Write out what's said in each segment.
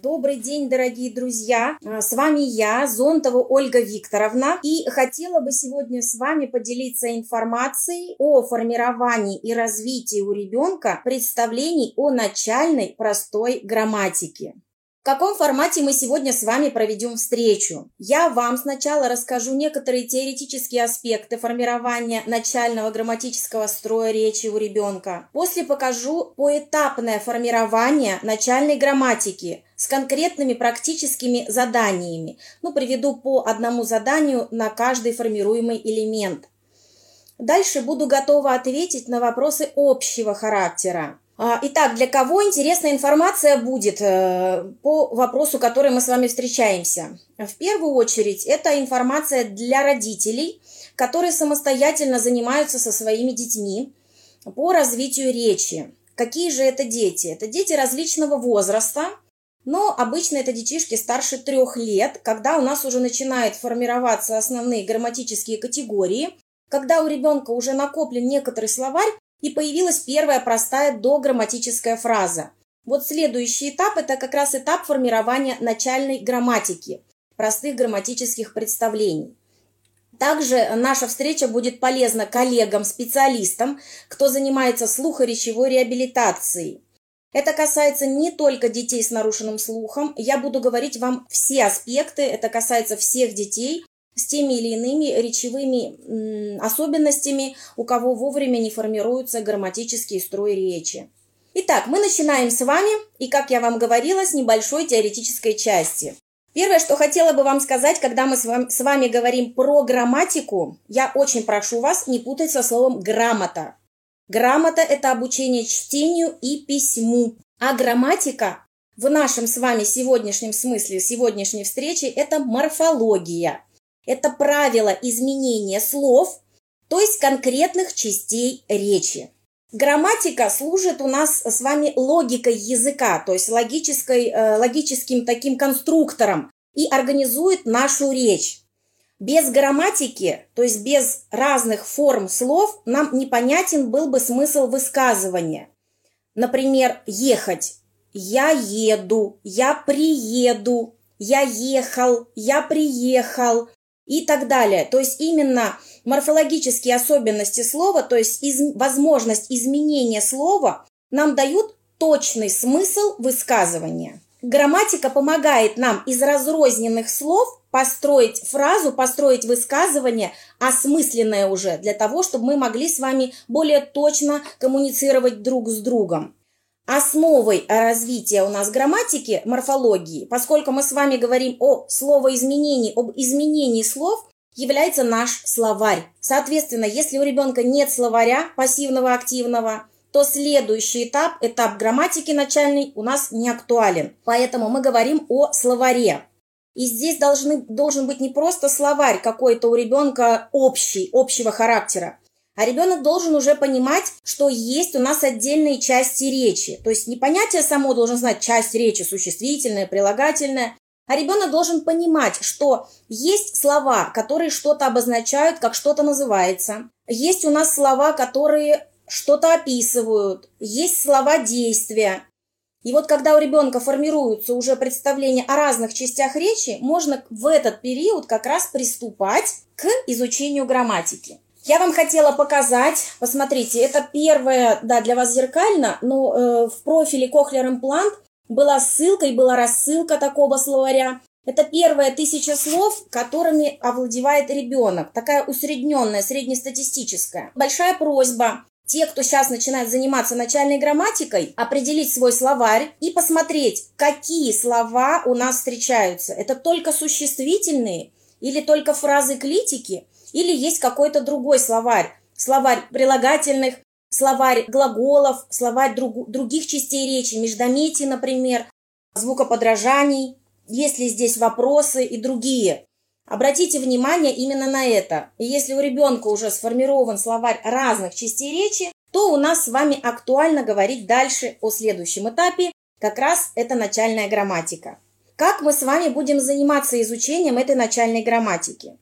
Добрый день, дорогие друзья! А, с вами я, Зонтова Ольга Викторовна, и хотела бы сегодня с вами поделиться информацией о формировании и развитии у ребенка представлений о начальной простой грамматике. В каком формате мы сегодня с вами проведем встречу? Я вам сначала расскажу некоторые теоретические аспекты формирования начального грамматического строя речи у ребенка. После покажу поэтапное формирование начальной грамматики с конкретными практическими заданиями. Ну, приведу по одному заданию на каждый формируемый элемент. Дальше буду готова ответить на вопросы общего характера. А, итак, для кого интересная информация будет э, по вопросу, который мы с вами встречаемся? В первую очередь, это информация для родителей, которые самостоятельно занимаются со своими детьми по развитию речи. Какие же это дети? Это дети различного возраста, но обычно это детишки старше трех лет, когда у нас уже начинают формироваться основные грамматические категории, когда у ребенка уже накоплен некоторый словарь и появилась первая простая дограмматическая фраза. Вот следующий этап – это как раз этап формирования начальной грамматики, простых грамматических представлений. Также наша встреча будет полезна коллегам, специалистам, кто занимается слухоречевой реабилитацией. Это касается не только детей с нарушенным слухом. Я буду говорить вам все аспекты. Это касается всех детей с теми или иными речевыми особенностями, у кого вовремя не формируются грамматические строи речи. Итак, мы начинаем с вами, и, как я вам говорила, с небольшой теоретической части. Первое, что хотела бы вам сказать, когда мы с вами, с вами говорим про грамматику, я очень прошу вас не путать со словом «грамота». Грамота – это обучение чтению и письму. А грамматика в нашем с вами сегодняшнем смысле, сегодняшней встречи – это морфология. Это правило изменения слов, то есть конкретных частей речи. Грамматика служит у нас с вами логикой языка, то есть логической, э, логическим таким конструктором и организует нашу речь. Без грамматики, то есть без разных форм слов, нам непонятен был бы смысл высказывания. Например, ехать. Я еду, я приеду, я ехал, я приехал и так далее. То есть именно морфологические особенности слова, то есть из, возможность изменения слова нам дают точный смысл высказывания. Грамматика помогает нам из разрозненных слов построить фразу, построить высказывание, осмысленное уже, для того, чтобы мы могли с вами более точно коммуницировать друг с другом. Основой развития у нас грамматики, морфологии, поскольку мы с вами говорим о словоизменении, об изменении слов, является наш словарь. Соответственно, если у ребенка нет словаря пассивного, активного, то следующий этап, этап грамматики начальный, у нас не актуален. Поэтому мы говорим о словаре. И здесь должны, должен быть не просто словарь какой-то у ребенка общий, общего характера, а ребенок должен уже понимать, что есть у нас отдельные части речи. То есть не понятие само должен знать часть речи, существительное, прилагательное, а ребенок должен понимать, что есть слова, которые что-то обозначают, как что-то называется. Есть у нас слова, которые что-то описывают, есть слова действия. И вот когда у ребенка формируются уже представления о разных частях речи, можно в этот период как раз приступать к изучению грамматики. Я вам хотела показать, посмотрите, это первое, да, для вас зеркально, но э, в профиле Кохлер Имплант была ссылка и была рассылка такого словаря. Это первая тысяча слов, которыми овладевает ребенок. Такая усредненная, среднестатистическая. Большая просьба те, кто сейчас начинает заниматься начальной грамматикой, определить свой словарь и посмотреть, какие слова у нас встречаются. Это только существительные или только фразы клитики, или есть какой-то другой словарь. Словарь прилагательных, словарь глаголов, словарь друг, других частей речи, междометий, например, звукоподражаний, есть ли здесь вопросы и другие. Обратите внимание именно на это. И если у ребенка уже сформирован словарь разных частей речи, то у нас с вами актуально говорить дальше о следующем этапе, как раз это начальная грамматика. Как мы с вами будем заниматься изучением этой начальной грамматики?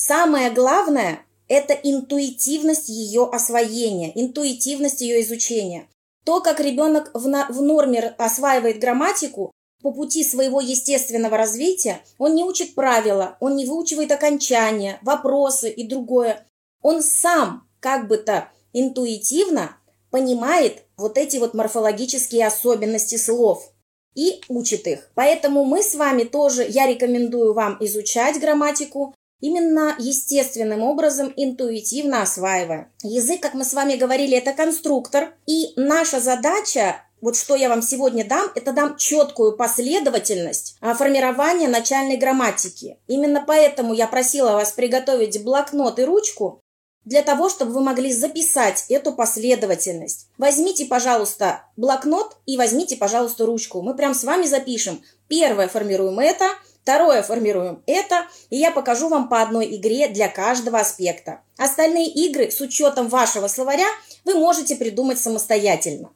Самое главное – это интуитивность ее освоения, интуитивность ее изучения. То, как ребенок в, на, в норме осваивает грамматику, по пути своего естественного развития он не учит правила, он не выучивает окончания, вопросы и другое. Он сам как бы то интуитивно понимает вот эти вот морфологические особенности слов и учит их. Поэтому мы с вами тоже, я рекомендую вам изучать грамматику именно естественным образом, интуитивно осваивая. Язык, как мы с вами говорили, это конструктор, и наша задача вот что я вам сегодня дам, это дам четкую последовательность а, формирования начальной грамматики. Именно поэтому я просила вас приготовить блокнот и ручку, для того, чтобы вы могли записать эту последовательность. Возьмите, пожалуйста, блокнот и возьмите, пожалуйста, ручку. Мы прям с вами запишем. Первое формируем это, второе формируем это, и я покажу вам по одной игре для каждого аспекта. Остальные игры с учетом вашего словаря вы можете придумать самостоятельно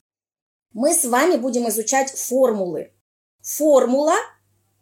мы с вами будем изучать формулы. Формула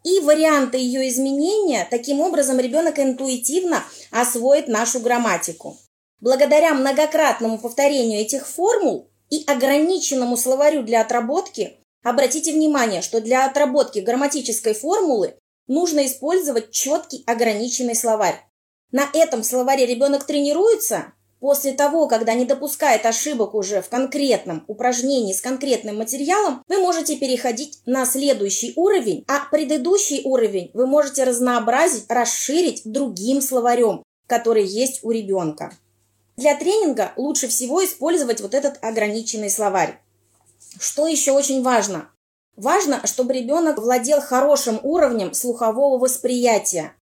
и варианты ее изменения. Таким образом, ребенок интуитивно освоит нашу грамматику. Благодаря многократному повторению этих формул и ограниченному словарю для отработки, обратите внимание, что для отработки грамматической формулы нужно использовать четкий ограниченный словарь. На этом словаре ребенок тренируется, После того, когда не допускает ошибок уже в конкретном упражнении с конкретным материалом, вы можете переходить на следующий уровень, а предыдущий уровень вы можете разнообразить, расширить другим словарем, который есть у ребенка. Для тренинга лучше всего использовать вот этот ограниченный словарь. Что еще очень важно? Важно, чтобы ребенок владел хорошим уровнем слухового восприятия.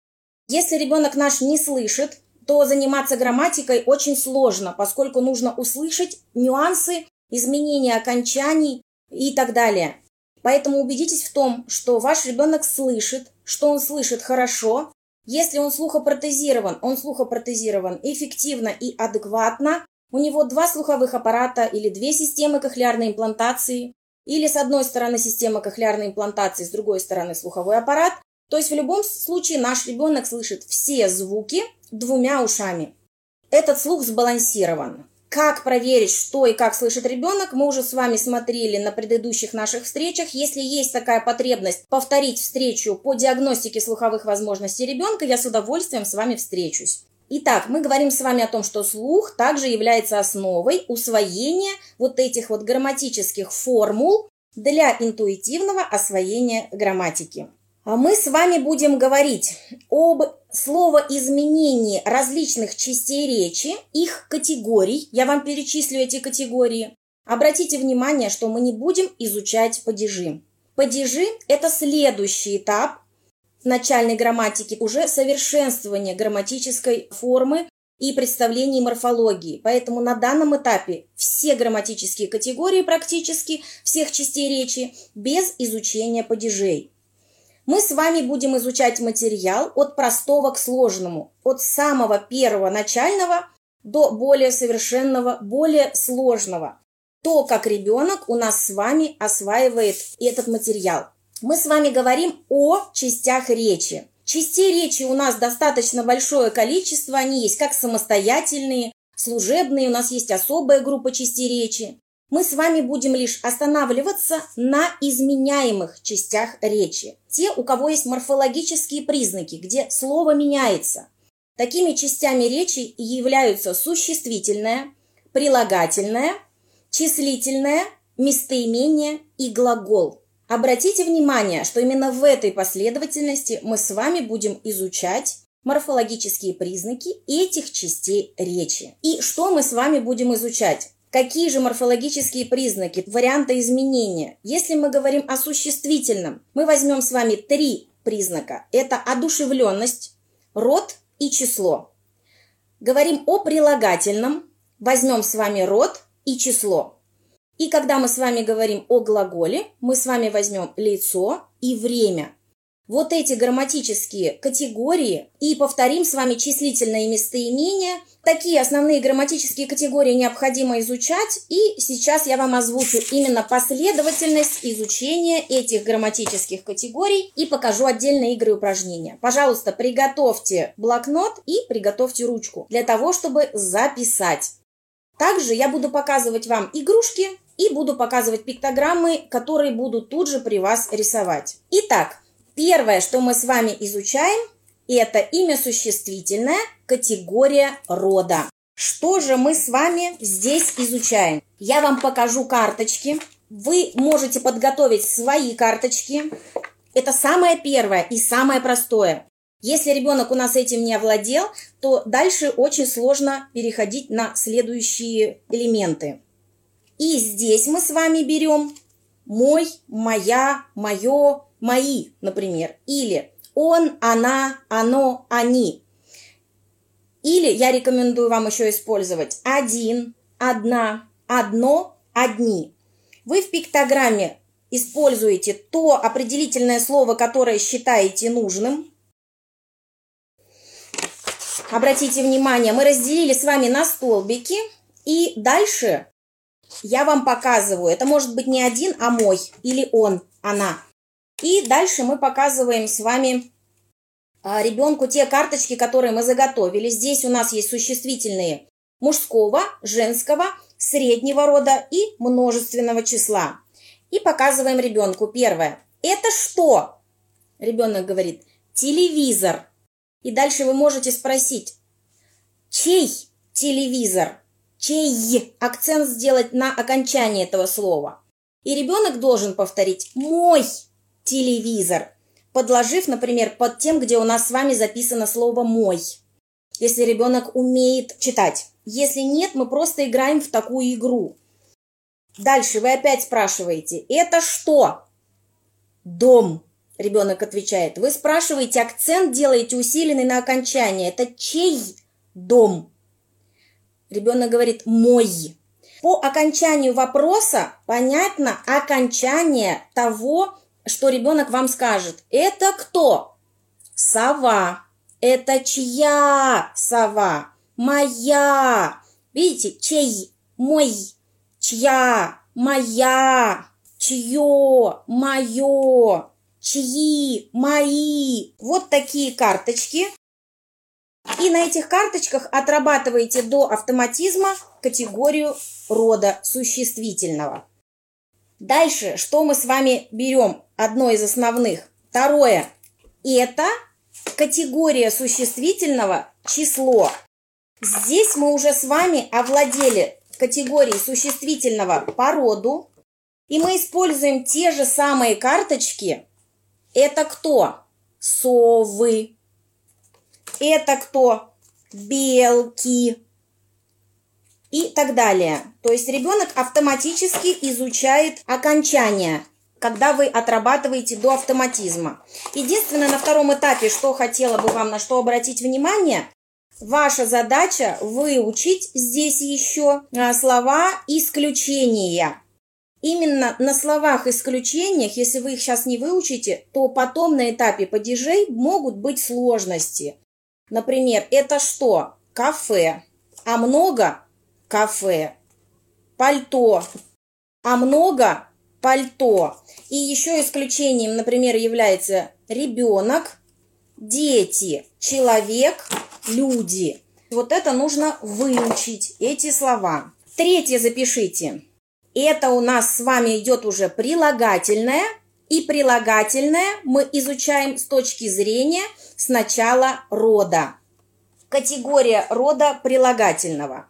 Если ребенок наш не слышит, то заниматься грамматикой очень сложно, поскольку нужно услышать нюансы, изменения окончаний и так далее. Поэтому убедитесь в том, что ваш ребенок слышит, что он слышит хорошо. Если он слухопротезирован, он слухопротезирован эффективно и адекватно. У него два слуховых аппарата или две системы кохлеарной имплантации, или с одной стороны система кохлеарной имплантации, с другой стороны слуховой аппарат. То есть в любом случае наш ребенок слышит все звуки, двумя ушами. Этот слух сбалансирован. Как проверить, что и как слышит ребенок, мы уже с вами смотрели на предыдущих наших встречах. Если есть такая потребность повторить встречу по диагностике слуховых возможностей ребенка, я с удовольствием с вами встречусь. Итак, мы говорим с вами о том, что слух также является основой усвоения вот этих вот грамматических формул для интуитивного освоения грамматики. А мы с вами будем говорить об словоизменении различных частей речи, их категорий. Я вам перечислю эти категории. Обратите внимание, что мы не будем изучать падежи. Падежи – это следующий этап начальной грамматики, уже совершенствование грамматической формы и представлений морфологии. Поэтому на данном этапе все грамматические категории практически всех частей речи без изучения падежей. Мы с вами будем изучать материал от простого к сложному, от самого первого начального до более совершенного, более сложного. То, как ребенок у нас с вами осваивает этот материал. Мы с вами говорим о частях речи. Частей речи у нас достаточно большое количество, они есть как самостоятельные, служебные, у нас есть особая группа частей речи. Мы с вами будем лишь останавливаться на изменяемых частях речи. Те, у кого есть морфологические признаки, где слово меняется. Такими частями речи являются существительное, прилагательное, числительное, местоимение и глагол. Обратите внимание, что именно в этой последовательности мы с вами будем изучать морфологические признаки этих частей речи. И что мы с вами будем изучать? Какие же морфологические признаки, варианты изменения? Если мы говорим о существительном, мы возьмем с вами три признака. Это одушевленность, род и число. Говорим о прилагательном, возьмем с вами род и число. И когда мы с вами говорим о глаголе, мы с вами возьмем лицо и время. Вот эти грамматические категории и повторим с вами числительные местоимения – Такие основные грамматические категории необходимо изучать, и сейчас я вам озвучу именно последовательность изучения этих грамматических категорий и покажу отдельные игры и упражнения. Пожалуйста, приготовьте блокнот и приготовьте ручку для того, чтобы записать. Также я буду показывать вам игрушки, и буду показывать пиктограммы, которые буду тут же при вас рисовать. Итак, первое, что мы с вами изучаем, это имя существительное, категория рода. Что же мы с вами здесь изучаем? Я вам покажу карточки. Вы можете подготовить свои карточки. Это самое первое и самое простое. Если ребенок у нас этим не овладел, то дальше очень сложно переходить на следующие элементы. И здесь мы с вами берем мой, моя, мое, мои, например. Или он, она, оно, они. Или я рекомендую вам еще использовать один, одна, одно, одни. Вы в пиктограмме используете то определительное слово, которое считаете нужным. Обратите внимание, мы разделили с вами на столбики. И дальше я вам показываю. Это может быть не один, а мой. Или он, она. И дальше мы показываем с вами а, ребенку те карточки, которые мы заготовили. Здесь у нас есть существительные мужского, женского, среднего рода и множественного числа. И показываем ребенку. Первое. Это что? Ребенок говорит, телевизор. И дальше вы можете спросить, чей телевизор? Чей? Акцент сделать на окончании этого слова. И ребенок должен повторить мой телевизор подложив, например, под тем, где у нас с вами записано слово «мой». Если ребенок умеет читать. Если нет, мы просто играем в такую игру. Дальше вы опять спрашиваете, это что? Дом, ребенок отвечает. Вы спрашиваете, акцент делаете усиленный на окончание. Это чей дом? Ребенок говорит, мой. По окончанию вопроса понятно окончание того, что ребенок вам скажет. Это кто? Сова. Это чья сова? Моя. Видите, чей, мой, чья, моя, чье, мое, чьи, мои. Вот такие карточки. И на этих карточках отрабатываете до автоматизма категорию рода существительного. Дальше, что мы с вами берем? Одно из основных. Второе. Это категория существительного число. Здесь мы уже с вами овладели категорией существительного по роду. И мы используем те же самые карточки. Это кто? Совы. Это кто? Белки и так далее. То есть ребенок автоматически изучает окончание, когда вы отрабатываете до автоматизма. Единственное, на втором этапе, что хотела бы вам на что обратить внимание, ваша задача выучить здесь еще а, слова исключения. Именно на словах исключениях, если вы их сейчас не выучите, то потом на этапе падежей могут быть сложности. Например, это что? Кафе. А много кафе. Пальто. А много пальто. И еще исключением, например, является ребенок, дети, человек, люди. Вот это нужно выучить, эти слова. Третье запишите. Это у нас с вами идет уже прилагательное. И прилагательное мы изучаем с точки зрения сначала рода. Категория рода прилагательного.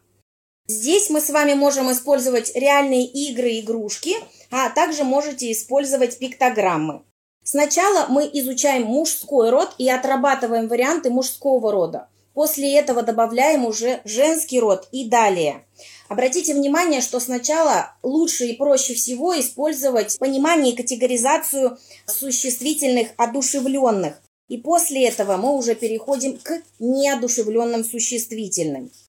Здесь мы с вами можем использовать реальные игры, игрушки, а также можете использовать пиктограммы. Сначала мы изучаем мужской род и отрабатываем варианты мужского рода. После этого добавляем уже женский род и далее. Обратите внимание, что сначала лучше и проще всего использовать понимание и категоризацию существительных одушевленных. И после этого мы уже переходим к неодушевленным существительным.